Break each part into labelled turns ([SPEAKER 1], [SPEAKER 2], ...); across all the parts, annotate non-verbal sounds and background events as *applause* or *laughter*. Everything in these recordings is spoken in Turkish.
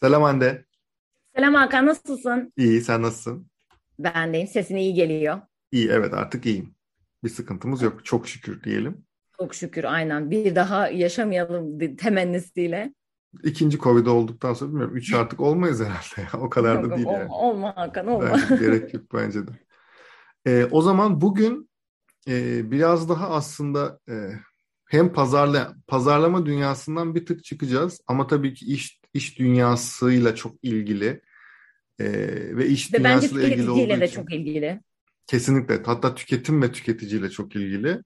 [SPEAKER 1] Selam Hande.
[SPEAKER 2] Selam Hakan, nasılsın?
[SPEAKER 1] İyi, sen nasılsın?
[SPEAKER 2] Ben deyim, sesin iyi geliyor.
[SPEAKER 1] İyi, evet artık iyiyim. Bir sıkıntımız yok. Çok şükür diyelim.
[SPEAKER 2] Çok şükür, aynen. Bir daha yaşamayalım temennisiyle.
[SPEAKER 1] İkinci Covid olduktan sonra bilmiyorum. Üç artık olmayız herhalde. Ya. O kadar da değil
[SPEAKER 2] olma,
[SPEAKER 1] yani.
[SPEAKER 2] Olma Hakan, olma.
[SPEAKER 1] Bence gerek yok bence de. Ee, o zaman bugün e, biraz daha aslında e, hem pazarla, pazarlama dünyasından bir tık çıkacağız. Ama tabii ki iş, iş dünyasıyla çok ilgili e, ve iş
[SPEAKER 2] Ve bence
[SPEAKER 1] dünyasıyla ilgili olduğu
[SPEAKER 2] tüketiciyle de
[SPEAKER 1] için.
[SPEAKER 2] çok ilgili.
[SPEAKER 1] Kesinlikle. Hatta tüketim ve tüketiciyle çok ilgili.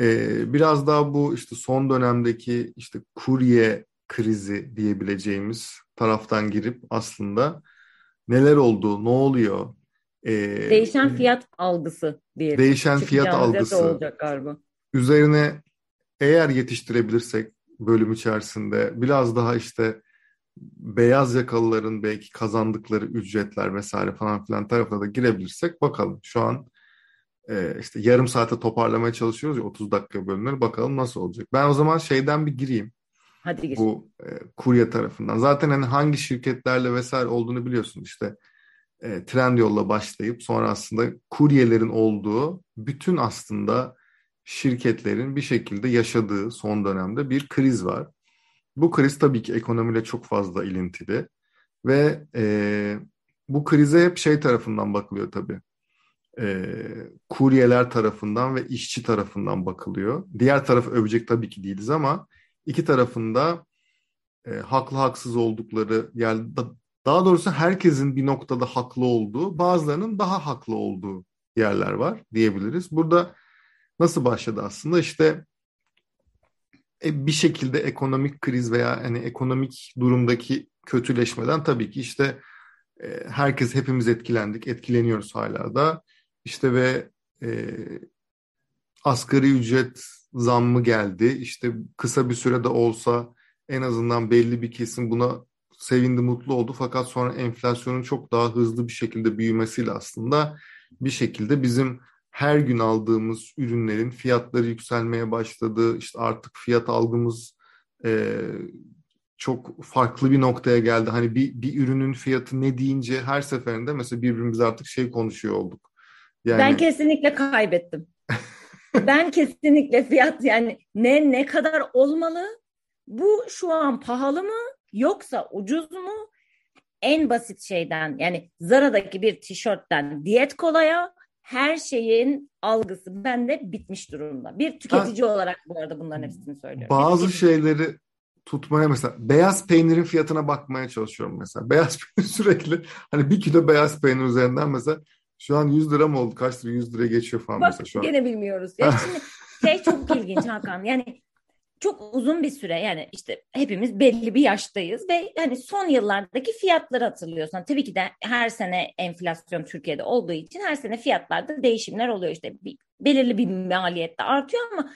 [SPEAKER 1] Ee, biraz daha bu işte son dönemdeki işte kurye krizi diyebileceğimiz taraftan girip aslında neler oldu, ne oluyor? Ee,
[SPEAKER 2] Değişen fiyat algısı diye.
[SPEAKER 1] değişen fiyat algısı
[SPEAKER 2] olacak galiba.
[SPEAKER 1] üzerine eğer yetiştirebilirsek bölüm içerisinde biraz daha işte beyaz yakalıların belki kazandıkları ücretler vesaire falan filan tarafına da girebilirsek bakalım. Şu an e, işte yarım saate toparlamaya çalışıyoruz ya 30 dakika bölümleri bakalım nasıl olacak. Ben o zaman şeyden bir gireyim
[SPEAKER 2] Hadi gir.
[SPEAKER 1] bu e, kurye tarafından. Zaten hani hangi şirketlerle vesaire olduğunu biliyorsun işte e, Trendyol'la başlayıp sonra aslında kuryelerin olduğu bütün aslında şirketlerin bir şekilde yaşadığı son dönemde bir kriz var. Bu kriz tabii ki ekonomiyle çok fazla ilintili ve e, bu krize hep şey tarafından bakılıyor tabii. E, kuryeler tarafından ve işçi tarafından bakılıyor. Diğer tarafı övecek tabii ki değiliz ama iki tarafında e, haklı haksız oldukları yani da- daha doğrusu herkesin bir noktada haklı olduğu, bazılarının daha haklı olduğu yerler var diyebiliriz. Burada nasıl başladı aslında? İşte bir şekilde ekonomik kriz veya hani ekonomik durumdaki kötüleşmeden tabii ki işte e, herkes hepimiz etkilendik, etkileniyoruz hala da. İşte ve e, asgari ücret zammı geldi. İşte kısa bir sürede olsa en azından belli bir kesim buna sevindi, mutlu oldu. Fakat sonra enflasyonun çok daha hızlı bir şekilde büyümesiyle aslında bir şekilde bizim her gün aldığımız ürünlerin fiyatları yükselmeye başladı. İşte artık fiyat algımız e, çok farklı bir noktaya geldi. Hani bir, bir ürünün fiyatı ne deyince her seferinde mesela birbirimize artık şey konuşuyor olduk. Yani
[SPEAKER 2] Ben kesinlikle kaybettim. *laughs* Ben kesinlikle fiyat yani ne ne kadar olmalı? Bu şu an pahalı mı yoksa ucuz mu? En basit şeyden yani Zara'daki bir tişörtten diyet kolaya her şeyin algısı bende bitmiş durumda. Bir tüketici olarak bu arada bunların hepsini söylüyorum.
[SPEAKER 1] Bazı şeyleri tutmaya mesela beyaz peynirin fiyatına bakmaya çalışıyorum mesela. *laughs* Beyaz peynir sürekli hani bir kilo beyaz peynir üzerinden mesela şu an 100 lira mı oldu? Kaç lira? 100 liraya geçiyor falan
[SPEAKER 2] Bak
[SPEAKER 1] mesela şu an.
[SPEAKER 2] gene bilmiyoruz. Ya şimdi *laughs* şey çok ilginç Hakan. Yani çok uzun bir süre yani işte hepimiz belli bir yaştayız ve hani son yıllardaki fiyatları hatırlıyorsan tabii ki de her sene enflasyon Türkiye'de olduğu için her sene fiyatlarda değişimler oluyor işte bir, belirli bir maliyette artıyor ama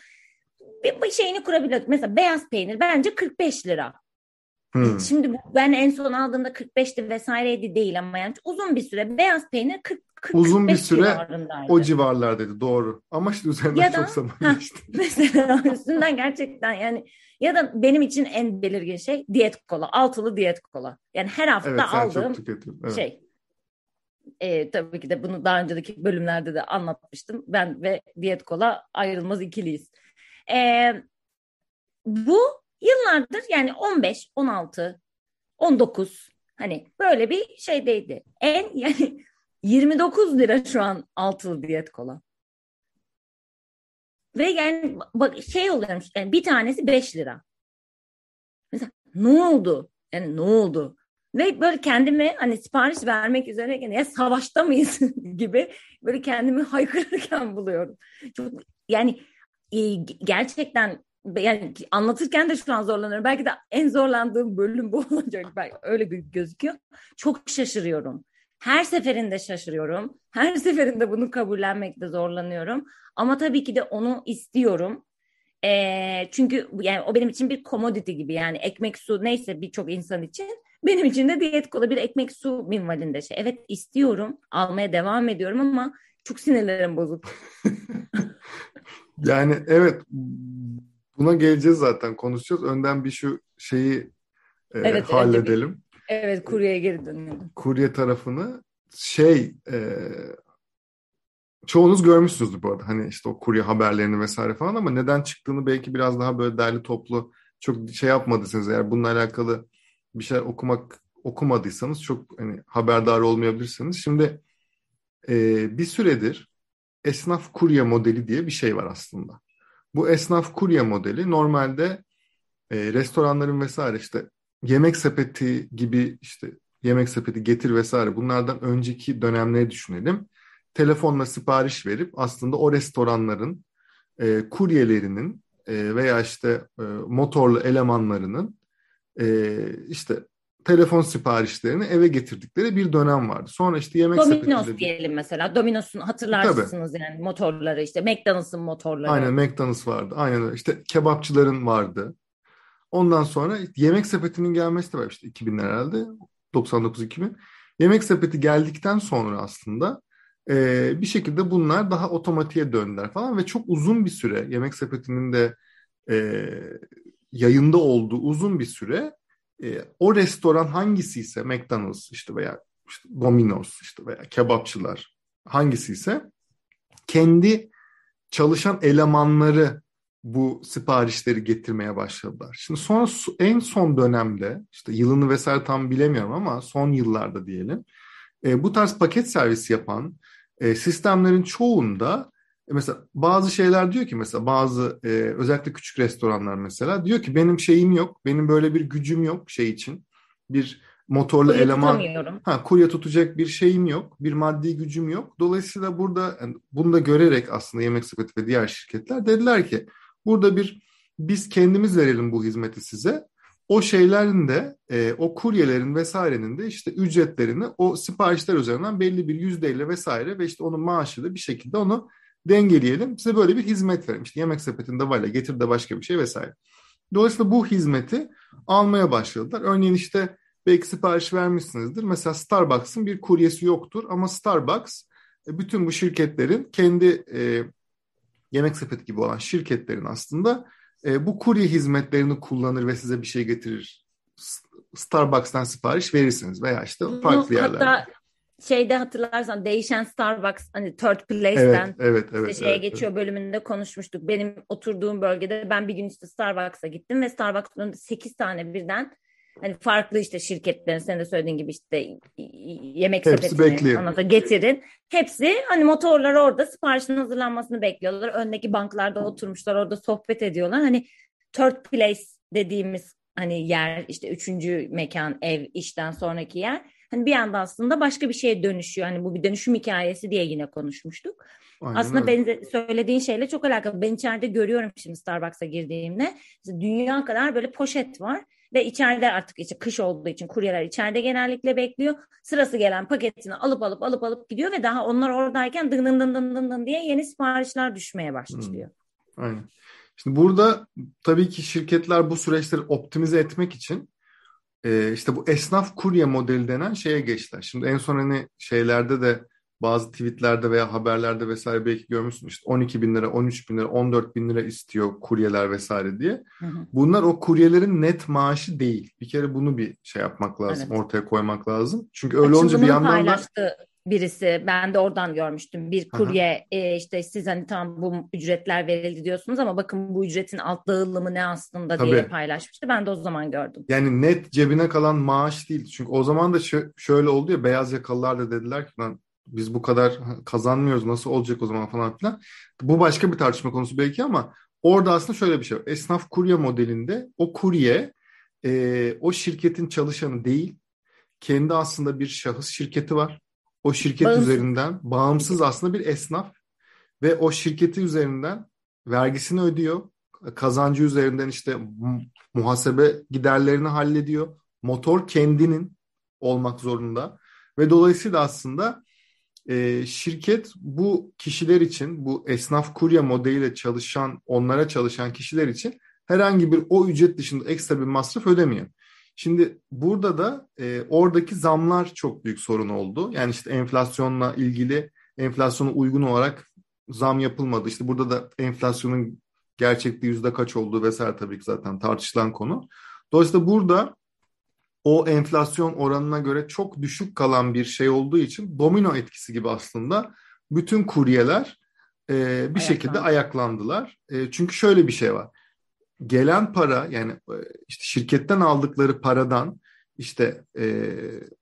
[SPEAKER 2] bir, bir şeyini kurabiliyoruz. Mesela beyaz peynir bence 45 lira.
[SPEAKER 1] Hmm.
[SPEAKER 2] Şimdi ben en son aldığımda 45'ti vesaireydi değil ama yani uzun bir süre beyaz peynir 40 40
[SPEAKER 1] Uzun bir
[SPEAKER 2] 45
[SPEAKER 1] süre. O civarlardaydı doğru. Ama işte üzerinden
[SPEAKER 2] Ya *laughs* da-
[SPEAKER 1] çok zaman geçti. *laughs*
[SPEAKER 2] Mesela üstünden gerçekten yani ya da benim için en belirgin şey diyet kola. Altılı diyet kola. Yani her hafta
[SPEAKER 1] Evet
[SPEAKER 2] aldığım.
[SPEAKER 1] Evet.
[SPEAKER 2] şey. Ee, tabii ki de bunu daha önceki bölümlerde de anlatmıştım. Ben ve diyet kola ayrılmaz ikiliyiz. Ee, bu yıllardır yani 15, 16, 19 hani böyle bir şeydeydi. En yani 29 lira şu an altılı diyet kola. Ve yani bak şey oluyormuş yani bir tanesi 5 lira. Mesela ne oldu? Yani ne oldu? Ve böyle kendimi hani sipariş vermek üzereyken ya savaşta mıyız *laughs* gibi böyle kendimi haykırırken buluyorum. Çok yani e, gerçekten yani anlatırken de şu an zorlanıyorum. Belki de en zorlandığım bölüm bu *laughs* olacak. Belki öyle gö- gözüküyor. Çok şaşırıyorum. Her seferinde şaşırıyorum. Her *laughs* seferinde bunu kabullenmekte zorlanıyorum. Ama tabii ki de onu istiyorum. Ee, çünkü yani o benim için bir commodity gibi yani ekmek su neyse birçok insan için benim için de diyet kola bir ekmek su minvalinde şey. Evet istiyorum almaya devam ediyorum ama çok sinirlerim bozuk. *laughs*
[SPEAKER 1] Yani evet buna geleceğiz zaten konuşacağız. Önden bir şu şeyi e,
[SPEAKER 2] Evet,
[SPEAKER 1] halledelim.
[SPEAKER 2] Evet kuryeye geri dönüyordum.
[SPEAKER 1] Kurye tarafını şey e, çoğunuz görmüşsünüzdür bu arada. Hani işte o kurye haberlerini vesaire falan ama neden çıktığını belki biraz daha böyle derli toplu çok şey yapmadıysanız eğer bununla alakalı bir şey okumak okumadıysanız çok hani haberdar olmayabilirsiniz. Şimdi e, bir süredir esnaf kurye modeli diye bir şey var aslında. Bu esnaf kurye modeli normalde e, restoranların vesaire işte yemek sepeti gibi işte yemek sepeti getir vesaire bunlardan önceki dönemleri düşünelim. Telefonla sipariş verip aslında o restoranların e, kuryelerinin e, veya işte e, motorlu elemanlarının e, işte telefon siparişlerini eve getirdikleri bir dönem vardı. Sonra işte yemek
[SPEAKER 2] Domino's sepetinde... diyelim mesela. Domino's'un hatırlarsınız Tabii. yani motorları işte McDonald's'ın motorları.
[SPEAKER 1] Aynen McDonald's vardı. Aynen. İşte kebapçıların vardı. Ondan sonra yemek sepetinin gelmesi de var işte 2000'ler herhalde. 99-2000. Yemek sepeti geldikten sonra aslında e, bir şekilde bunlar daha otomatiğe döndüler falan ve çok uzun bir süre yemek sepetinin de e, yayında olduğu uzun bir süre e, o restoran hangisi ise McDonald's işte veya işte Domino's işte veya kebapçılar hangisi ise kendi çalışan elemanları bu siparişleri getirmeye başladılar. Şimdi sonra en son dönemde işte yılını vesaire tam bilemiyorum ama son yıllarda diyelim e, bu tarz paket servisi yapan e, sistemlerin çoğunda e, mesela bazı şeyler diyor ki mesela bazı e, özellikle küçük restoranlar mesela diyor ki benim şeyim yok, benim böyle bir gücüm yok şey için. Bir motorlu kurye eleman ha kurye tutacak bir şeyim yok, bir maddi gücüm yok. Dolayısıyla burada yani bunu da görerek aslında Yemek Sepeti ve diğer şirketler dediler ki burada bir biz kendimiz verelim bu hizmeti size. O şeylerin de e, o kuryelerin vesairenin de işte ücretlerini o siparişler üzerinden belli bir yüzdeyle vesaire ve işte onun maaşı da bir şekilde onu dengeleyelim. Size böyle bir hizmet verelim. İşte yemek sepetinde var getir de başka bir şey vesaire. Dolayısıyla bu hizmeti almaya başladılar. Örneğin işte belki sipariş vermişsinizdir. Mesela Starbucks'ın bir kuryesi yoktur ama Starbucks e, bütün bu şirketlerin kendi e, yemek sepeti gibi olan şirketlerin aslında e, bu kurye hizmetlerini kullanır ve size bir şey getirir. Starbucks'tan sipariş verirsiniz veya işte farklı yerlerde. Hatta
[SPEAKER 2] şeyde hatırlarsan değişen Starbucks hani third place'ten
[SPEAKER 1] evet, evet, evet,
[SPEAKER 2] işte şeye
[SPEAKER 1] evet,
[SPEAKER 2] geçiyor evet. bölümünde konuşmuştuk. Benim oturduğum bölgede ben bir gün işte Starbucks'a gittim ve Starbucks'ın 8 tane birden hani farklı işte şirketlerin sen de söylediğin gibi işte yemek Hepsi sepetini anlata getirin. Hepsi hani motorlar orada siparişin hazırlanmasını bekliyorlar. Öndeki banklarda oturmuşlar orada sohbet ediyorlar. Hani third place dediğimiz hani yer işte üçüncü mekan ev işten sonraki yer hani bir anda aslında başka bir şeye dönüşüyor. Hani bu bir dönüşüm hikayesi diye yine konuşmuştuk. Aynen aslında benze, söylediğin şeyle çok alakalı. Ben içeride görüyorum şimdi Starbucks'a girdiğimde. Dünya kadar böyle poşet var ve içeride artık işte kış olduğu için kuryeler içeride genellikle bekliyor. Sırası gelen paketini alıp alıp alıp alıp gidiyor ve daha onlar oradayken dın dın dın dın dın, dın diye yeni siparişler düşmeye başlıyor.
[SPEAKER 1] Hmm. Aynen. Şimdi burada tabii ki şirketler bu süreçleri optimize etmek için e, işte bu esnaf kurye modeli denen şeye geçtiler. Şimdi en son hani şeylerde de bazı tweetlerde veya haberlerde vesaire belki görmüşsün işte 12 bin lira, 13 bin lira, 14 bin lira istiyor kuryeler vesaire diye. Hı hı. Bunlar o kuryelerin net maaşı değil. Bir kere bunu bir şey yapmak lazım, evet. ortaya koymak lazım. Çünkü öyle olunca bir yandan da
[SPEAKER 2] birisi ben de oradan görmüştüm bir kurye e, işte siz hani tam bu ücretler verildi diyorsunuz ama bakın bu ücretin alt dağılımı ne aslında Tabii. diye paylaşmıştı ben de o zaman gördüm.
[SPEAKER 1] Yani net cebine kalan maaş değil çünkü o zaman da şöyle oldu ya beyaz yakalılar da dediler ki lan biz bu kadar kazanmıyoruz nasıl olacak o zaman falan filan. Bu başka bir tartışma konusu belki ama orada aslında şöyle bir şey var. Esnaf kurye modelinde o kurye e, o şirketin çalışanı değil kendi aslında bir şahıs şirketi var o şirket bağımsız. üzerinden bağımsız aslında bir esnaf ve o şirketi üzerinden vergisini ödüyor. Kazancı üzerinden işte muhasebe giderlerini hallediyor. Motor kendinin olmak zorunda ve dolayısıyla aslında e, şirket bu kişiler için bu esnaf kurye modeliyle çalışan onlara çalışan kişiler için herhangi bir o ücret dışında ekstra bir masraf ödemiyor. Şimdi burada da e, oradaki zamlar çok büyük sorun oldu. Yani işte enflasyonla ilgili enflasyona uygun olarak zam yapılmadı. İşte burada da enflasyonun gerçekte yüzde kaç olduğu vesaire tabii ki zaten tartışılan konu. Dolayısıyla burada o enflasyon oranına göre çok düşük kalan bir şey olduğu için domino etkisi gibi aslında bütün kuryeler e, bir Ayaklandı. şekilde ayaklandılar. E, çünkü şöyle bir şey var. Gelen para yani e, işte şirketten aldıkları paradan işte e,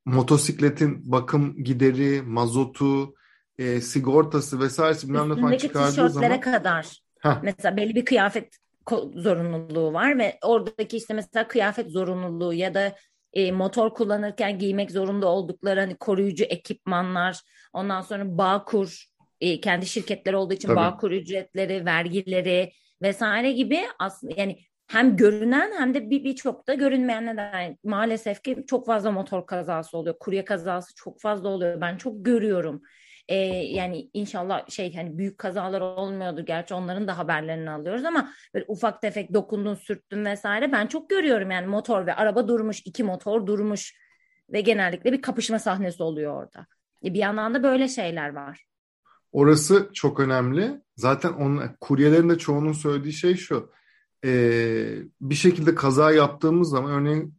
[SPEAKER 1] motosikletin bakım gideri, mazotu, e, sigortası vesairesi bilmem ne falan çıkardığı zaman.
[SPEAKER 2] kadar. Heh. Mesela belli bir kıyafet zorunluluğu var ve oradaki işte mesela kıyafet zorunluluğu ya da e, motor kullanırken giymek zorunda oldukları hani koruyucu ekipmanlar, ondan sonra Bağkur e, kendi şirketleri olduğu için Tabii. Bağkur ücretleri, vergileri vesaire gibi aslında yani hem görünen hem de bir birçok da görünmeyen neden maalesef ki çok fazla motor kazası oluyor. Kurye kazası çok fazla oluyor. Ben çok görüyorum. Ee, yani inşallah şey hani büyük kazalar olmuyordur. Gerçi onların da haberlerini alıyoruz ama böyle ufak tefek dokundun, sürttün vesaire ben çok görüyorum yani motor ve araba durmuş, iki motor durmuş ve genellikle bir kapışma sahnesi oluyor orada. E, bir yandan da böyle şeyler var.
[SPEAKER 1] Orası çok önemli. Zaten onun kuryelerin de çoğunun söylediği şey şu. E, bir şekilde kaza yaptığımız zaman örneğin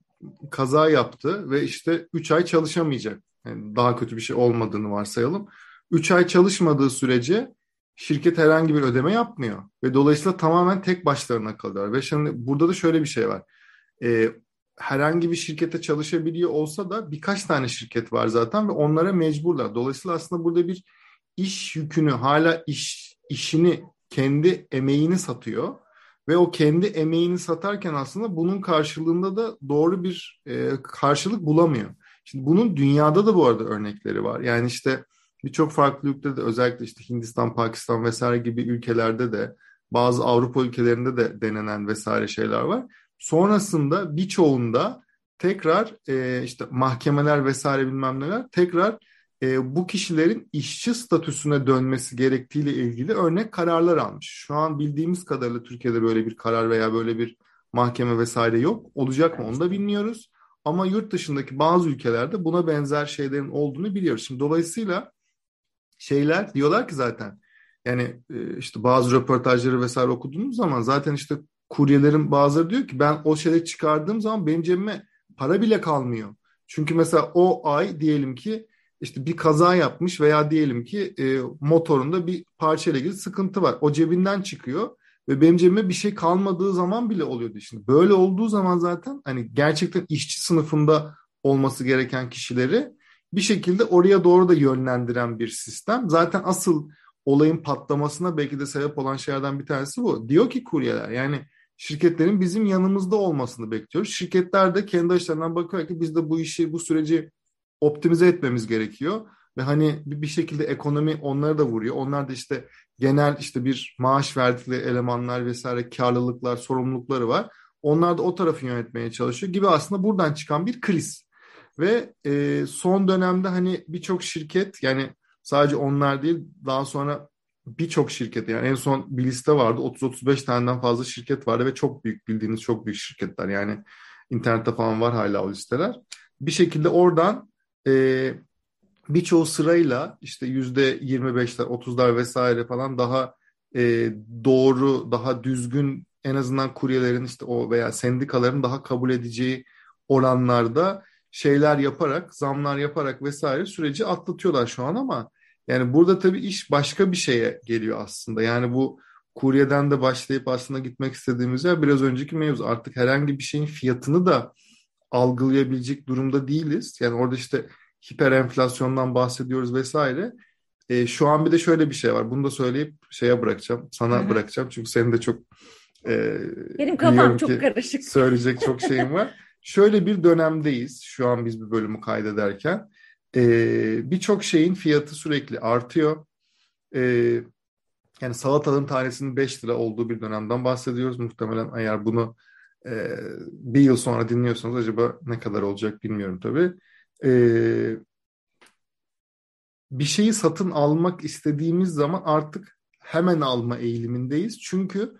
[SPEAKER 1] kaza yaptı ve işte 3 ay çalışamayacak. Yani daha kötü bir şey olmadığını varsayalım. 3 ay çalışmadığı sürece şirket herhangi bir ödeme yapmıyor. Ve dolayısıyla tamamen tek başlarına kalıyor. Ve şimdi burada da şöyle bir şey var. E, herhangi bir şirkete çalışabiliyor olsa da birkaç tane şirket var zaten ve onlara mecburlar. Dolayısıyla aslında burada bir iş yükünü hala iş işini kendi emeğini satıyor ve o kendi emeğini satarken aslında bunun karşılığında da doğru bir e, karşılık bulamıyor. Şimdi bunun dünyada da bu arada örnekleri var. Yani işte birçok farklı ülkede de özellikle işte Hindistan, Pakistan vesaire gibi ülkelerde de bazı Avrupa ülkelerinde de denenen vesaire şeyler var. Sonrasında birçoğunda tekrar e, işte mahkemeler vesaire bilmem neler tekrar e, bu kişilerin işçi statüsüne dönmesi gerektiğiyle ilgili örnek kararlar almış. Şu an bildiğimiz kadarıyla Türkiye'de böyle bir karar veya böyle bir mahkeme vesaire yok. Olacak mı onu da bilmiyoruz. Ama yurt dışındaki bazı ülkelerde buna benzer şeylerin olduğunu biliyoruz. Şimdi dolayısıyla şeyler diyorlar ki zaten yani e, işte bazı röportajları vesaire okuduğumuz zaman zaten işte kuryelerin bazıları diyor ki ben o şeyleri çıkardığım zaman benim cebime para bile kalmıyor. Çünkü mesela o ay diyelim ki işte bir kaza yapmış veya diyelim ki e, motorunda bir parça ile ilgili sıkıntı var. O cebinden çıkıyor ve benim cebime bir şey kalmadığı zaman bile oluyordu şimdi. Böyle olduğu zaman zaten hani gerçekten işçi sınıfında olması gereken kişileri bir şekilde oraya doğru da yönlendiren bir sistem. Zaten asıl olayın patlamasına belki de sebep olan şeylerden bir tanesi bu. Diyor ki kuryeler yani şirketlerin bizim yanımızda olmasını bekliyoruz. Şirketler de kendi açılarından bakıyor ki biz de bu işi, bu süreci optimize etmemiz gerekiyor. Ve hani bir şekilde ekonomi onları da vuruyor. Onlar da işte genel işte bir maaş verdikleri elemanlar vesaire karlılıklar, sorumlulukları var. Onlar da o tarafı yönetmeye çalışıyor gibi aslında buradan çıkan bir kriz. Ve e, son dönemde hani birçok şirket yani sadece onlar değil daha sonra birçok şirket yani en son bir liste vardı 30-35 taneden fazla şirket vardı ve çok büyük bildiğiniz çok büyük şirketler yani internette falan var hala o listeler. Bir şekilde oradan e, birçoğu sırayla işte yüzde 25'ler, 30'lar vesaire falan daha e, doğru, daha düzgün en azından kuryelerin işte o veya sendikaların daha kabul edeceği oranlarda şeyler yaparak, zamlar yaparak vesaire süreci atlatıyorlar şu an ama yani burada tabii iş başka bir şeye geliyor aslında. Yani bu kuryeden de başlayıp aslında gitmek istediğimiz yer biraz önceki mevzu. Artık herhangi bir şeyin fiyatını da algılayabilecek durumda değiliz. Yani orada işte hiper enflasyondan bahsediyoruz vesaire. E, şu an bir de şöyle bir şey var. Bunu da söyleyip şeye bırakacağım. Sana Hı-hı. bırakacağım. Çünkü senin de çok
[SPEAKER 2] e, benim kafam çok karışık.
[SPEAKER 1] Söyleyecek çok şeyim var. *laughs* şöyle bir dönemdeyiz. Şu an biz bir bölümü kaydederken. E, Birçok şeyin fiyatı sürekli artıyor. E, yani salatalığın tanesinin 5 lira olduğu bir dönemden bahsediyoruz. Muhtemelen eğer bunu e, bir yıl sonra dinliyorsanız acaba ne kadar olacak bilmiyorum tabii. E, bir şeyi satın almak istediğimiz zaman artık hemen alma eğilimindeyiz. Çünkü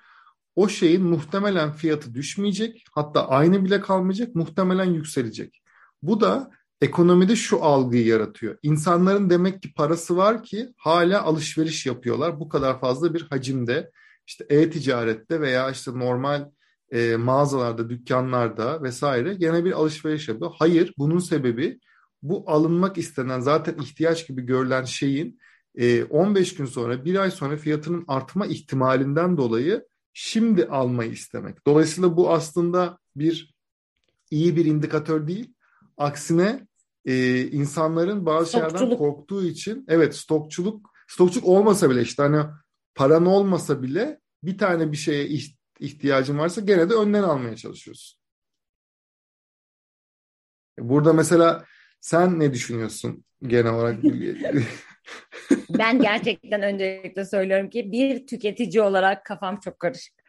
[SPEAKER 1] o şeyin muhtemelen fiyatı düşmeyecek, hatta aynı bile kalmayacak, muhtemelen yükselecek. Bu da ekonomide şu algıyı yaratıyor. İnsanların demek ki parası var ki hala alışveriş yapıyorlar bu kadar fazla bir hacimde. İşte e-ticarette veya işte normal e, mağazalarda, dükkanlarda vesaire gene bir alışveriş yapıyor. Hayır, bunun sebebi bu alınmak istenen zaten ihtiyaç gibi görülen şeyin e, 15 gün sonra, bir ay sonra fiyatının artma ihtimalinden dolayı şimdi almayı istemek. Dolayısıyla bu aslında bir iyi bir indikatör değil. Aksine e, insanların bazı şeylerden korktuğu için evet stokçuluk stokçuluk olmasa bile işte hani paran olmasa bile bir tane bir şeye ihtiyacın varsa gene de önden almaya çalışıyorsun. Burada mesela sen ne düşünüyorsun genel olarak? *laughs*
[SPEAKER 2] ben gerçekten öncelikle söylüyorum ki bir tüketici olarak kafam çok karışık.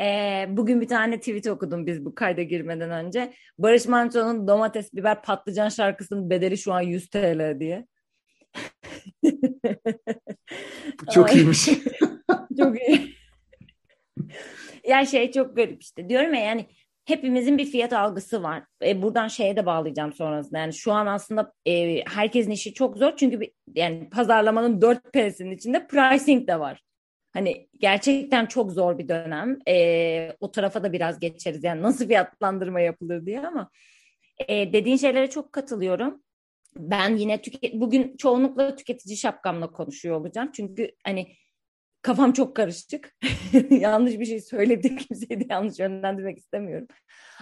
[SPEAKER 2] Ee, bugün bir tane tweet okudum biz bu kayda girmeden önce. Barış Manço'nun domates, biber, patlıcan şarkısının bedeli şu an 100 TL diye. *laughs*
[SPEAKER 1] çok iyiymiş. *laughs*
[SPEAKER 2] çok iyi. ya şey çok garip işte diyorum ya yani hepimizin bir fiyat algısı var. E, buradan şeye de bağlayacağım sonrasında. Yani şu an aslında e, herkesin işi çok zor çünkü bir, yani pazarlamanın dört P'sinin içinde pricing de var. Hani gerçekten çok zor bir dönem. E, o tarafa da biraz geçeriz. Yani nasıl fiyatlandırma yapılır diye ama e, dediğin şeylere çok katılıyorum. Ben yine tüket bugün çoğunlukla tüketici şapkamla konuşuyor olacağım. Çünkü hani kafam çok karışık. *laughs* yanlış bir şey söyledi *laughs* kimseyi de yanlış yönlendirmek istemiyorum.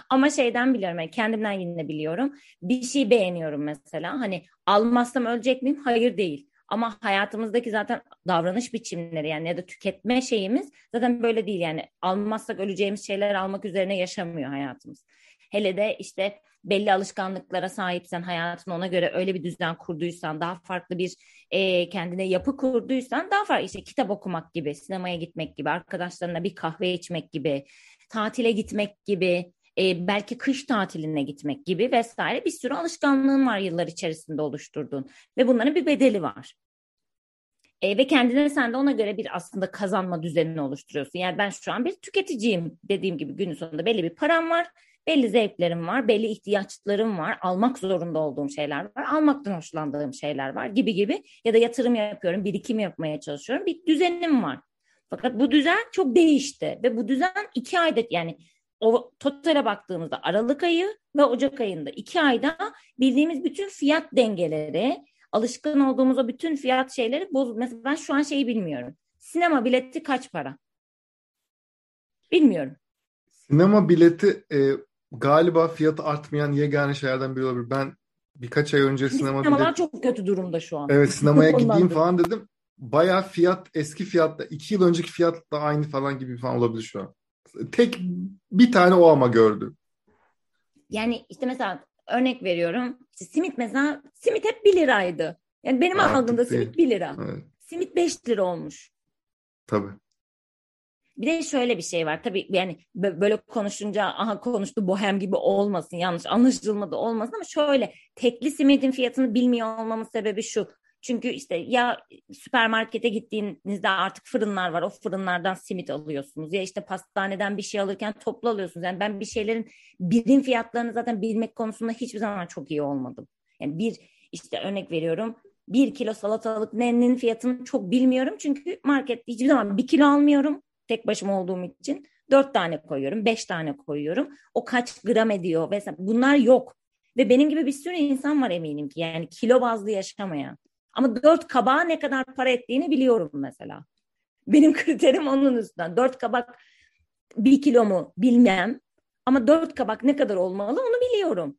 [SPEAKER 2] Ama şeyden biliyorum yani kendimden yine biliyorum. Bir şey beğeniyorum mesela. Hani almazsam ölecek miyim? Hayır değil. Ama hayatımızdaki zaten davranış biçimleri yani ya da tüketme şeyimiz zaten böyle değil yani almazsak öleceğimiz şeyler almak üzerine yaşamıyor hayatımız. Hele de işte belli alışkanlıklara sahipsen hayatını ona göre öyle bir düzen kurduysan daha farklı bir e, kendine yapı kurduysan daha farklı işte kitap okumak gibi sinemaya gitmek gibi arkadaşlarına bir kahve içmek gibi tatile gitmek gibi e, belki kış tatiline gitmek gibi vesaire bir sürü alışkanlığın var yıllar içerisinde oluşturduğun ve bunların bir bedeli var. E, ve kendine sen de ona göre bir aslında kazanma düzenini oluşturuyorsun. Yani ben şu an bir tüketiciyim dediğim gibi günün sonunda belli bir param var belli zevklerim var, belli ihtiyaçlarım var, almak zorunda olduğum şeyler var, almaktan hoşlandığım şeyler var gibi gibi ya da yatırım yapıyorum, birikim yapmaya çalışıyorum. Bir düzenim var. Fakat bu düzen çok değişti ve bu düzen iki ayda yani o totale baktığımızda Aralık ayı ve Ocak ayında iki ayda bildiğimiz bütün fiyat dengeleri, alışkın olduğumuz o bütün fiyat şeyleri boz. Mesela ben şu an şeyi bilmiyorum. Sinema bileti kaç para? Bilmiyorum.
[SPEAKER 1] Sinema bileti e, galiba fiyatı artmayan yegane şeylerden biri olabilir. Ben birkaç ay önce sinema
[SPEAKER 2] Sinemalar bilet... çok kötü durumda şu an.
[SPEAKER 1] Evet sinemaya *laughs* gideyim falan dedim. Baya fiyat eski fiyatla iki yıl önceki fiyatla aynı falan gibi falan olabilir şu an. Tek bir tane o ama gördüm.
[SPEAKER 2] Yani işte mesela örnek veriyorum. İşte simit mesela simit hep 1 liraydı. Yani benim Artık aldığımda değil. simit 1 lira. Evet. Simit 5 lira olmuş.
[SPEAKER 1] Tabii.
[SPEAKER 2] Bir de şöyle bir şey var. Tabii yani böyle konuşunca aha konuştu bohem gibi olmasın. Yanlış anlaşılmadı olmasın ama şöyle tekli simidin fiyatını bilmiyor olmamın sebebi şu. Çünkü işte ya süpermarkete gittiğinizde artık fırınlar var. O fırınlardan simit alıyorsunuz. Ya işte pastaneden bir şey alırken toplu alıyorsunuz. Yani ben bir şeylerin birim fiyatlarını zaten bilmek konusunda hiçbir zaman çok iyi olmadım. Yani bir işte örnek veriyorum. Bir kilo salatalık nenin fiyatını çok bilmiyorum. Çünkü markette hiçbir zaman bir kilo almıyorum tek başıma olduğum için dört tane koyuyorum, beş tane koyuyorum. O kaç gram ediyor vesaire. Bunlar yok. Ve benim gibi bir sürü insan var eminim ki yani kilo bazlı yaşamayan. Ama dört kabağa ne kadar para ettiğini biliyorum mesela. Benim *laughs* kriterim onun üstünden. Dört kabak bir kilo mu bilmem. Ama dört kabak ne kadar olmalı onu biliyorum.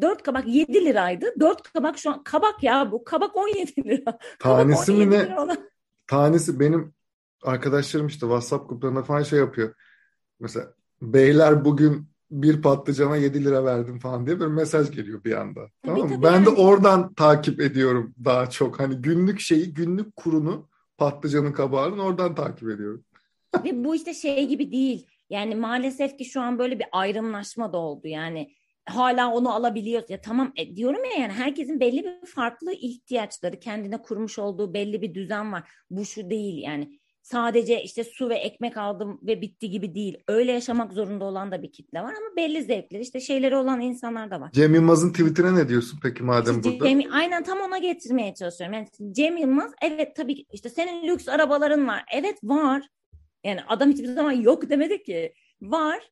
[SPEAKER 2] Dört kabak yedi liraydı. Dört kabak şu an kabak ya bu. Kabak on yedi lira.
[SPEAKER 1] Tanesi mi ne? Tanesi benim arkadaşlarım işte WhatsApp gruplarında falan şey yapıyor. Mesela beyler bugün bir patlıcana 7 lira verdim falan diye bir mesaj geliyor bir anda. Tabii, tamam mı? Ben yani. de oradan takip ediyorum daha çok. Hani günlük şeyi, günlük kurunu patlıcanın kabağının oradan takip ediyorum. *laughs*
[SPEAKER 2] Ve bu işte şey gibi değil. Yani maalesef ki şu an böyle bir ayrımlaşma da oldu. Yani hala onu alabiliyoruz. Ya tamam e, diyorum ya yani herkesin belli bir farklı ihtiyaçları, kendine kurmuş olduğu belli bir düzen var. Bu şu değil yani sadece işte su ve ekmek aldım ve bitti gibi değil. Öyle yaşamak zorunda olan da bir kitle var ama belli zevkleri işte şeyleri olan insanlar da var.
[SPEAKER 1] Cem Yılmaz'ın tweetine ne diyorsun peki madem işte burada? Cem,
[SPEAKER 2] aynen tam ona getirmeye çalışıyorum. Yani Cem Yılmaz evet tabii işte senin lüks arabaların var. Evet var. Yani adam hiçbir zaman yok demedi ki. Var.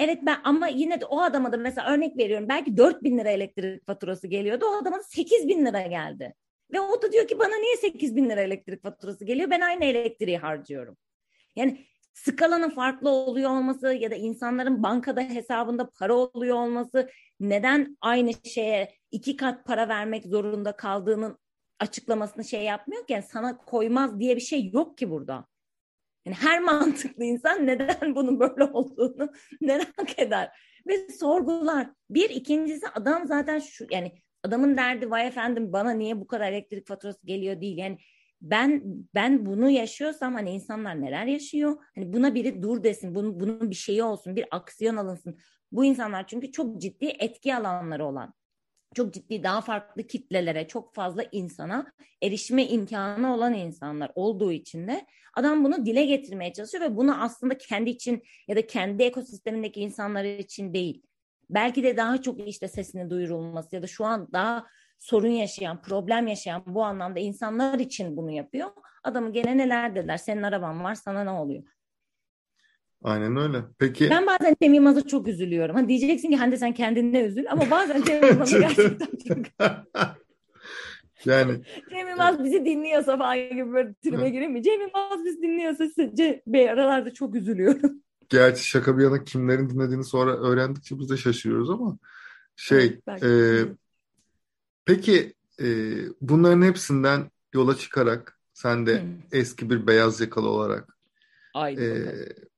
[SPEAKER 2] Evet ben ama yine de o adama da mesela örnek veriyorum belki 4 bin lira elektrik faturası geliyordu. O adama da 8 bin lira geldi. Ve o da diyor ki bana niye 8 bin lira elektrik faturası geliyor? Ben aynı elektriği harcıyorum. Yani skalanın farklı oluyor olması ya da insanların bankada hesabında para oluyor olması neden aynı şeye iki kat para vermek zorunda kaldığının açıklamasını şey yapmıyor ki sana koymaz diye bir şey yok ki burada. Yani her *laughs* mantıklı insan neden bunun böyle olduğunu *laughs* merak eder ve sorgular. Bir ikincisi adam zaten şu yani adamın derdi vay efendim bana niye bu kadar elektrik faturası geliyor değil. Yani ben ben bunu yaşıyorsam hani insanlar neler yaşıyor? Hani buna biri dur desin, bunun, bunun bir şeyi olsun, bir aksiyon alınsın. Bu insanlar çünkü çok ciddi etki alanları olan, çok ciddi daha farklı kitlelere, çok fazla insana erişme imkanı olan insanlar olduğu için de adam bunu dile getirmeye çalışıyor ve bunu aslında kendi için ya da kendi ekosistemindeki insanlar için değil. Belki de daha çok işte sesini duyurulması ya da şu an daha sorun yaşayan, problem yaşayan bu anlamda insanlar için bunu yapıyor. Adamı gene neler dediler? Senin araban var, sana ne oluyor?
[SPEAKER 1] Aynen öyle. Peki.
[SPEAKER 2] Ben bazen Cem Yılmaz'a çok üzülüyorum. Ha diyeceksin ki Hande sen kendine üzül ama bazen Cem Yılmaz'a *laughs* gerçekten çok *laughs*
[SPEAKER 1] Yani
[SPEAKER 2] Cem Yılmaz bizi dinliyorsa falan gibi böyle tribe gireyim mi? Cem Yılmaz bizi dinliyorsa Bey aralarda çok üzülüyorum.
[SPEAKER 1] Gerçi şaka bir yana kimlerin dinlediğini sonra öğrendikçe biz de şaşırıyoruz ama şey
[SPEAKER 2] Evet,
[SPEAKER 1] e, peki e, bunların hepsinden yola çıkarak sen de
[SPEAKER 2] Hı.
[SPEAKER 1] eski bir beyaz yakalı olarak e,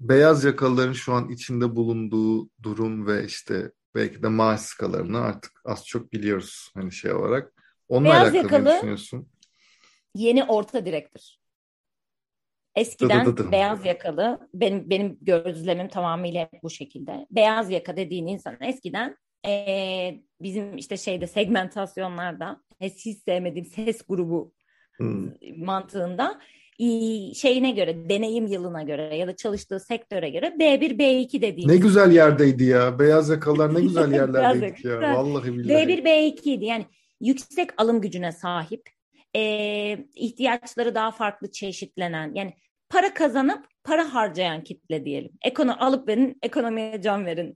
[SPEAKER 1] beyaz yakalıların şu an içinde bulunduğu durum ve işte belki de maaş skalarını artık az çok biliyoruz hani şey olarak. Onunla
[SPEAKER 2] Beyaz
[SPEAKER 1] alakalı ne
[SPEAKER 2] yakalı-
[SPEAKER 1] düşünüyorsun?
[SPEAKER 2] Yeni orta direktir. Eskiden
[SPEAKER 1] Dıdıdıdım.
[SPEAKER 2] beyaz yakalı, benim benim gözlemim tamamıyla bu şekilde. Beyaz yaka dediğin insan eskiden eee, bizim işte şeyde segmentasyonlarda hiç, hiç sevmediğim ses grubu
[SPEAKER 1] Hmm.
[SPEAKER 2] mantığında şeyine göre, deneyim yılına göre ya da çalıştığı sektöre göre B1, B2 dediğimiz.
[SPEAKER 1] Ne güzel yerdeydi ya. Beyaz yakalılar ne güzel *laughs* yerlerdeydik ya. Vallahi billahi.
[SPEAKER 2] B1, B2 idi. Yani yüksek alım gücüne sahip, e, ihtiyaçları daha farklı çeşitlenen, yani para kazanıp para harcayan kitle diyelim. Ekono alıp verin, ekonomiye can verin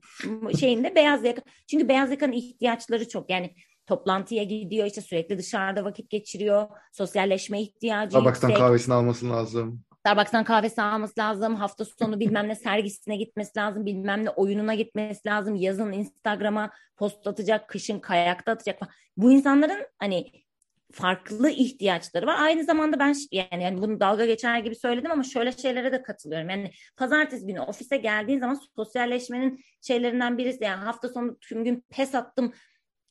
[SPEAKER 2] şeyinde beyaz yaka. Çünkü beyaz yakanın ihtiyaçları çok. Yani toplantıya gidiyor, işte sürekli dışarıda vakit geçiriyor, sosyalleşme ihtiyacı
[SPEAKER 1] Starbucks'tan
[SPEAKER 2] yüksek.
[SPEAKER 1] kahvesini alması lazım.
[SPEAKER 2] Starbucks'tan kahvesi alması lazım. Hafta sonu bilmem ne sergisine gitmesi lazım. Bilmem ne oyununa gitmesi lazım. Yazın Instagram'a post atacak. Kışın kayakta atacak falan. Bu insanların hani farklı ihtiyaçları var. Aynı zamanda ben yani, yani bunu dalga geçer gibi söyledim ama şöyle şeylere de katılıyorum. Yani pazartesi günü ofise geldiğin zaman sosyalleşmenin şeylerinden birisi yani hafta sonu tüm gün pes attım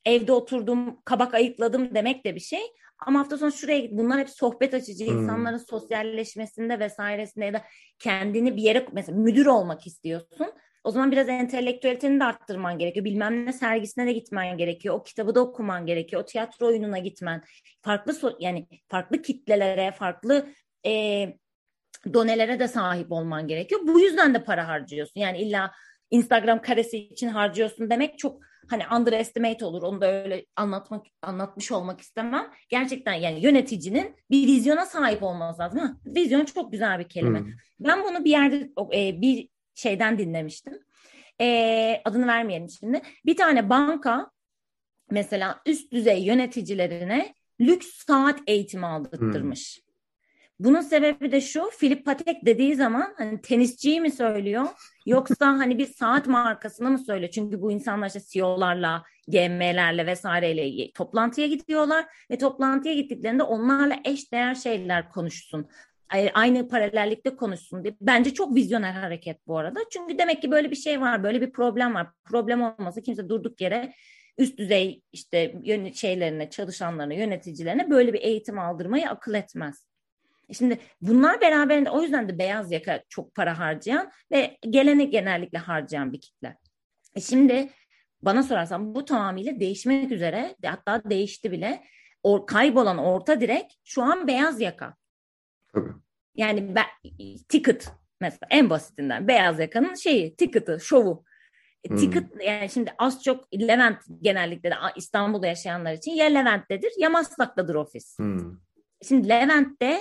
[SPEAKER 2] evde oturdum, kabak ayıkladım demek de bir şey. Ama hafta sonu şuraya git. Bunlar hep sohbet açıcı.
[SPEAKER 1] Hmm.
[SPEAKER 2] insanların sosyalleşmesinde vesairesinde ya da kendini bir yere mesela müdür olmak istiyorsun. O zaman biraz entelektüeliteni de arttırman gerekiyor. Bilmem ne sergisine de gitmen gerekiyor. O kitabı da okuman gerekiyor. O tiyatro oyununa gitmen. Farklı so- yani farklı kitlelere, farklı e, donelere de sahip olman gerekiyor. Bu yüzden de para harcıyorsun. Yani illa Instagram karesi için harcıyorsun demek çok hani underestimate olur. Onu da öyle anlatmak anlatmış olmak istemem. Gerçekten yani yöneticinin bir vizyona sahip olması lazım. Ha, vizyon çok güzel bir kelime.
[SPEAKER 1] Hmm.
[SPEAKER 2] Ben bunu bir yerde bir şeyden dinlemiştim. E, adını vermeyelim şimdi. Bir tane banka mesela üst düzey yöneticilerine lüks saat eğitimi aldırtmış. Bunun sebebi de şu, Filip Patek dediği zaman hani tenisçiyi mi söylüyor yoksa hani bir saat markasını mı söylüyor? Çünkü bu insanlar işte CEO'larla, GM'lerle vesaireyle toplantıya gidiyorlar ve toplantıya gittiklerinde onlarla eş değer şeyler konuşsun. Ay- Aynı paralellikte konuşsun diye. Bence çok vizyoner hareket bu arada. Çünkü demek ki böyle bir şey var, böyle bir problem var. Problem olmasa kimse durduk yere üst düzey işte şeylerine, çalışanlarına, yöneticilerine böyle bir eğitim aldırmayı akıl etmez. Şimdi bunlar beraberinde o yüzden de beyaz yaka çok para harcayan ve geleni genellikle harcayan bir kitle. E şimdi bana sorarsan bu tamamıyla değişmek üzere hatta değişti bile. O, kaybolan orta direk şu an beyaz yaka.
[SPEAKER 1] Tabii.
[SPEAKER 2] Yani ben, ticket mesela en basitinden beyaz yakanın şeyi ticket'ı, şovu. E,
[SPEAKER 1] Hmm.
[SPEAKER 2] Ticket yani şimdi az çok Levent genellikle de İstanbul'da yaşayanlar için ya Levent'tedir ya Maslak'tadır ofis.
[SPEAKER 1] Hmm.
[SPEAKER 2] Şimdi Levent'te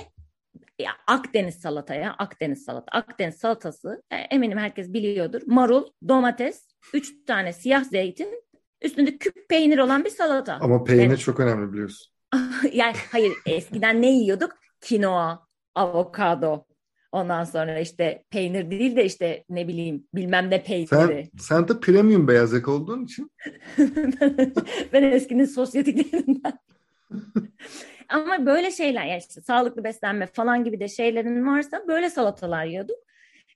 [SPEAKER 2] Akdeniz salataya, Akdeniz salata. Akdeniz salatası e, eminim herkes biliyordur. Marul, domates, üç tane siyah zeytin, üstünde küp peynir olan bir salata.
[SPEAKER 1] Ama peynir yani, çok önemli biliyorsun. *laughs*
[SPEAKER 2] yani hayır eskiden ne yiyorduk? Kinoa, avokado, Ondan sonra işte peynir değil de işte ne bileyim bilmem ne peyniri.
[SPEAKER 1] Sen, sen de premium beyaz yaka olduğun için. *laughs*
[SPEAKER 2] ben eskinin sosyetiklerinden. *laughs* Ama böyle şeyler yani işte sağlıklı beslenme falan gibi de şeylerin varsa böyle salatalar yiyorduk.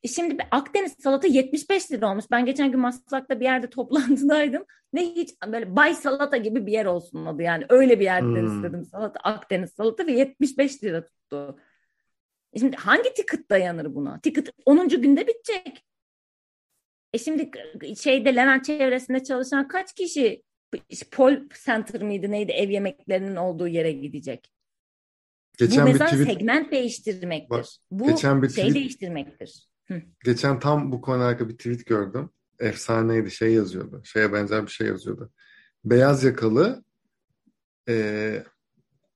[SPEAKER 2] E şimdi Akdeniz salata 75 lira olmuş. Ben geçen gün Maslak'ta bir yerde toplantıdaydım ve hiç böyle bay salata gibi bir yer olsun adı yani. Öyle bir yerden hmm. istedim salata Akdeniz salata ve 75 lira tuttu. E şimdi hangi ticket dayanır buna? Ticket 10. günde bitecek. E şimdi şeyde Levent çevresinde çalışan kaç kişi Pol Center miydi neydi ev yemeklerinin olduğu yere gidecek? Geçen Bu mesela tweet, segment değiştirmektir. Bak, Bu geçen bir şey tweet, değiştirmektir.
[SPEAKER 1] Hı. Geçen tam bu konu hakkında bir tweet gördüm. Efsaneydi şey yazıyordu. Şeye benzer bir şey yazıyordu. Beyaz yakalı e,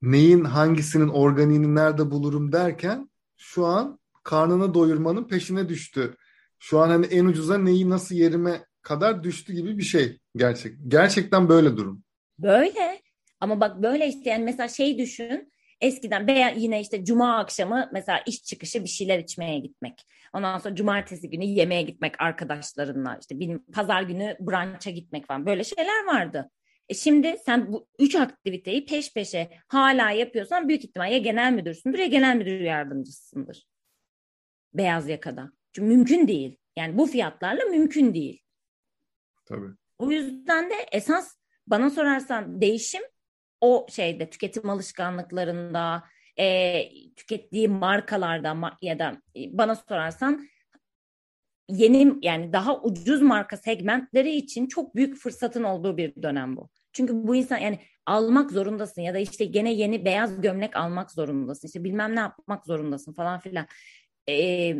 [SPEAKER 1] neyin hangisinin organiğini nerede bulurum derken şu an karnını doyurmanın peşine düştü. Şu an hani en ucuza neyi nasıl yerime kadar düştü gibi bir şey gerçek. Gerçekten böyle durum.
[SPEAKER 2] Böyle. Ama bak böyle işte yani mesela şey düşün. Eskiden veya yine işte cuma akşamı mesela iş çıkışı bir şeyler içmeye gitmek. Ondan sonra cumartesi günü yemeğe gitmek arkadaşlarınla. işte benim pazar günü brunch'a gitmek falan. Böyle şeyler vardı. E şimdi sen bu üç aktiviteyi peş peşe hala yapıyorsan büyük ihtimal ya genel müdürsündür ya genel müdür yardımcısındır. Beyaz yakada. Çünkü mümkün değil. Yani bu fiyatlarla mümkün değil.
[SPEAKER 1] Tabii.
[SPEAKER 2] O yüzden de esas bana sorarsan değişim o şeyde tüketim alışkanlıklarında, e, tükettiği markalarda ya da e, bana sorarsan yeni yani daha ucuz marka segmentleri için çok büyük fırsatın olduğu bir dönem bu. Çünkü bu insan yani almak zorundasın ya da işte gene yeni beyaz gömlek almak zorundasın. İşte bilmem ne yapmak zorundasın falan filan. Ee,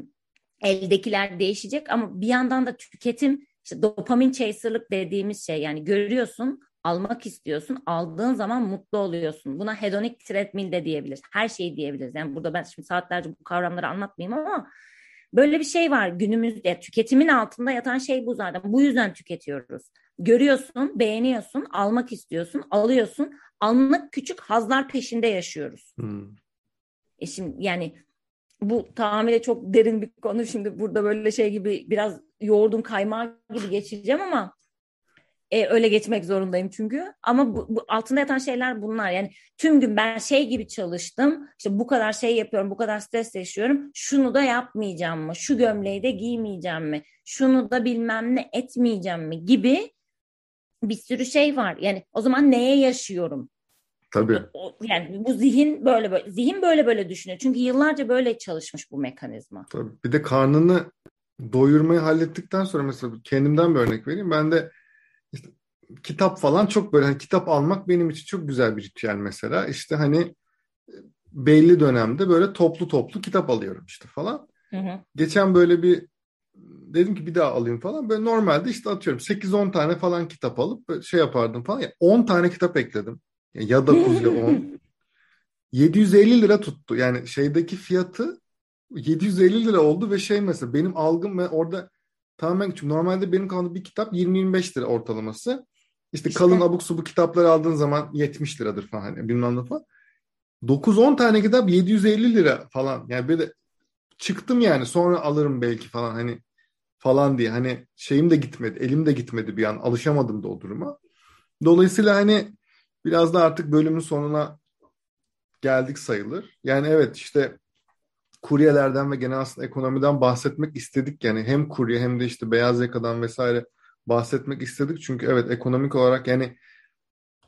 [SPEAKER 2] eldekiler değişecek ama bir yandan da tüketim işte dopamin chaser'lık dediğimiz şey yani görüyorsun almak istiyorsun aldığın zaman mutlu oluyorsun. Buna hedonic treadmill de diyebiliriz. Her şeyi diyebiliriz. Yani burada ben şimdi saatlerce bu kavramları anlatmayayım ama böyle bir şey var günümüzde tüketimin altında yatan şey bu zaten. Bu yüzden tüketiyoruz. Görüyorsun, beğeniyorsun, almak istiyorsun, alıyorsun. Anlık küçük hazlar peşinde yaşıyoruz. Hmm. E şimdi yani bu tamamıyla çok derin bir konu. Şimdi burada böyle şey gibi biraz yoğurdun kaymağı gibi geçeceğim ama e, öyle geçmek zorundayım çünkü. Ama bu, bu altında yatan şeyler bunlar. Yani tüm gün ben şey gibi çalıştım. İşte bu kadar şey yapıyorum, bu kadar stres yaşıyorum. Şunu da yapmayacağım mı? Şu gömleği de giymeyeceğim mi? Şunu da bilmem ne etmeyeceğim mi? Gibi bir sürü şey var. Yani o zaman neye yaşıyorum?
[SPEAKER 1] Tabii.
[SPEAKER 2] yani bu zihin böyle böyle zihin böyle böyle düşünüyor. Çünkü yıllarca böyle çalışmış bu mekanizma.
[SPEAKER 1] Tabii. Bir de karnını doyurmayı hallettikten sonra mesela kendimden bir örnek vereyim. Ben de işte kitap falan çok böyle hani kitap almak benim için çok güzel bir ritüel mesela. İşte hani belli dönemde böyle toplu toplu kitap alıyorum işte falan. Hı hı. Geçen böyle bir dedim ki bir daha alayım falan. Böyle normalde işte atıyorum 8-10 tane falan kitap alıp şey yapardım falan. Yani 10 tane kitap ekledim. Ya 9 ya 10. 750 *laughs* lira tuttu. Yani şeydeki fiyatı 750 lira oldu ve şey mesela benim algım ve orada tamamen çünkü normalde benim kanalımda bir kitap 20-25 lira ortalaması. İşte, işte kalın abuk subuk kitapları aldığın zaman 70 liradır falan hani bilmem ne falan. 9-10 tane kitap 750 lira falan. Yani böyle çıktım yani sonra alırım belki falan hani falan diye. Hani şeyim de gitmedi, elim de gitmedi bir an. Alışamadım da o duruma. Dolayısıyla hani biraz da artık bölümün sonuna geldik sayılır. Yani evet işte kuryelerden ve genel aslında ekonomiden bahsetmek istedik. Yani hem kurye hem de işte beyaz yakadan vesaire bahsetmek istedik. Çünkü evet ekonomik olarak yani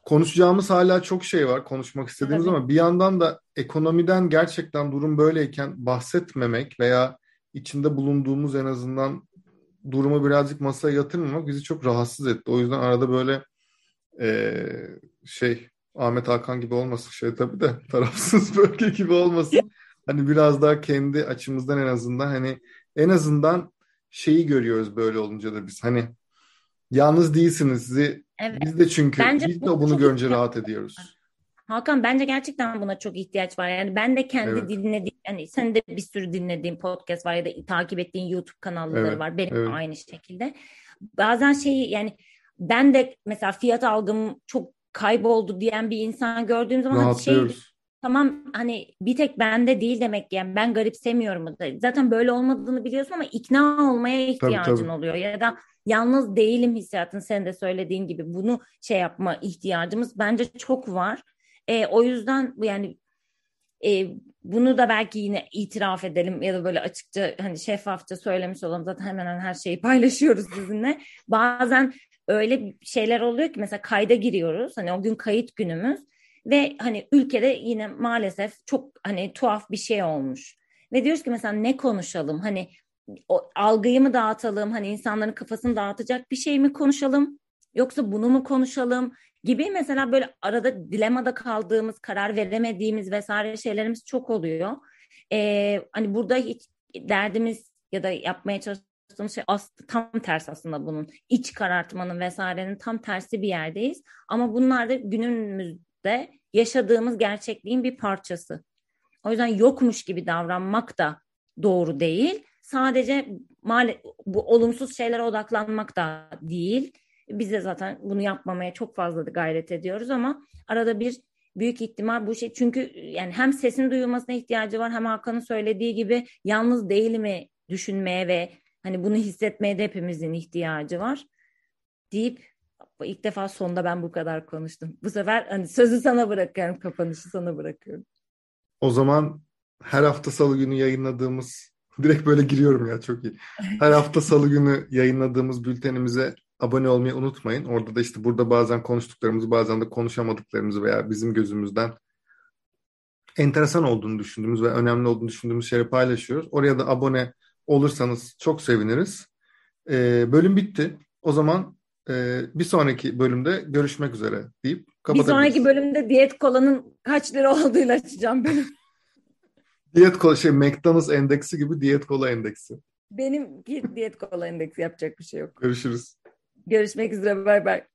[SPEAKER 1] konuşacağımız hala çok şey var konuşmak istediğimiz evet. ama bir yandan da ekonomiden gerçekten durum böyleyken bahsetmemek veya içinde bulunduğumuz en azından durumu birazcık masaya yatırmamak bizi çok rahatsız etti. O yüzden arada böyle e, şey Ahmet Hakan gibi olmasın şey tabii de *laughs* tarafsız bölge gibi olmasın. Hani biraz daha kendi açımızdan en azından hani en azından şeyi görüyoruz böyle olunca da biz hani yalnız değilsiniz sizi evet. biz de çünkü Bence biz de bunu görünce rahat ediyoruz.
[SPEAKER 2] Hakan bence gerçekten buna çok ihtiyaç var. Yani ben de kendi
[SPEAKER 1] Evet.
[SPEAKER 2] dinlediğim, yani sen de bir sürü dinlediğin podcast var ya da takip ettiğin YouTube kanalları
[SPEAKER 1] Evet,
[SPEAKER 2] var. Benim
[SPEAKER 1] evet.
[SPEAKER 2] aynı şekilde. Bazen şeyi yani ben de mesela fiyat algım çok kayboldu diyen bir insan gördüğüm zaman hani şey tamam hani bir tek bende değil demek yani ben garipsemiyorum da. Zaten böyle olmadığını biliyorsun ama ikna olmaya ihtiyacın
[SPEAKER 1] tabii.
[SPEAKER 2] oluyor ya da yalnız değilim hissiyatını sen de söylediğin gibi bunu şey yapma ihtiyacımız bence çok var. E, o yüzden yani e, bunu da belki yine itiraf edelim ya da böyle açıkça hani şeffafça söylemiş olalım. Zaten hemen hemen her şeyi paylaşıyoruz sizinle. Bazen öyle şeyler oluyor ki mesela kayda giriyoruz. Hani o gün kayıt günümüz ve hani ülkede yine maalesef çok hani tuhaf bir şey olmuş. Ve diyoruz ki mesela ne konuşalım? Hani o algıyı mı dağıtalım? Hani insanların kafasını dağıtacak bir şey mi konuşalım? Yoksa bunu mu konuşalım gibi mesela böyle arada dilemada kaldığımız karar veremediğimiz vesaire şeylerimiz çok oluyor. Ee, hani burada hiç derdimiz ya da yapmaya çalıştığımız şey aslında tam tersi aslında bunun iç karartmanın vesairenin tam tersi bir yerdeyiz. Ama bunlar da günümüzde yaşadığımız gerçekliğin bir parçası. O yüzden yokmuş gibi davranmak da doğru değil. Sadece male bu olumsuz şeylere odaklanmak da değil. Biz de zaten bunu yapmamaya çok fazla gayret ediyoruz ama arada bir büyük ihtimal bu şey çünkü yani hem sesin duyulmasına ihtiyacı var hem Hakan'ın söylediği gibi yalnız değil mi düşünmeye ve hani bunu hissetmeye de hepimizin ihtiyacı var deyip ilk defa sonda ben bu kadar konuştum. Bu sefer hani sözü sana bırakıyorum, kapanışı sana bırakıyorum.
[SPEAKER 1] O zaman her hafta salı günü yayınladığımız direkt böyle giriyorum ya çok iyi. Her hafta salı günü yayınladığımız bültenimize abone olmayı unutmayın. Orada da işte burada bazen konuştuklarımızı bazen de konuşamadıklarımızı veya bizim gözümüzden enteresan olduğunu düşündüğümüz ve önemli olduğunu düşündüğümüz şeyleri paylaşıyoruz. Oraya da abone olursanız çok seviniriz. Ee, bölüm bitti. O zaman e, bir sonraki bölümde görüşmek üzere deyip
[SPEAKER 2] Bir
[SPEAKER 1] kapatabiliriz.
[SPEAKER 2] sonraki bölümde diyet kolanın kaç lira olduğuyla açacağım benim. *laughs* *laughs*
[SPEAKER 1] Diyet kola şey McDonald's endeksi gibi diyet kola endeksi.
[SPEAKER 2] Benim diyet kola endeksi yapacak bir şey yok.
[SPEAKER 1] Görüşürüz.
[SPEAKER 2] Görüşmek üzere bay bay.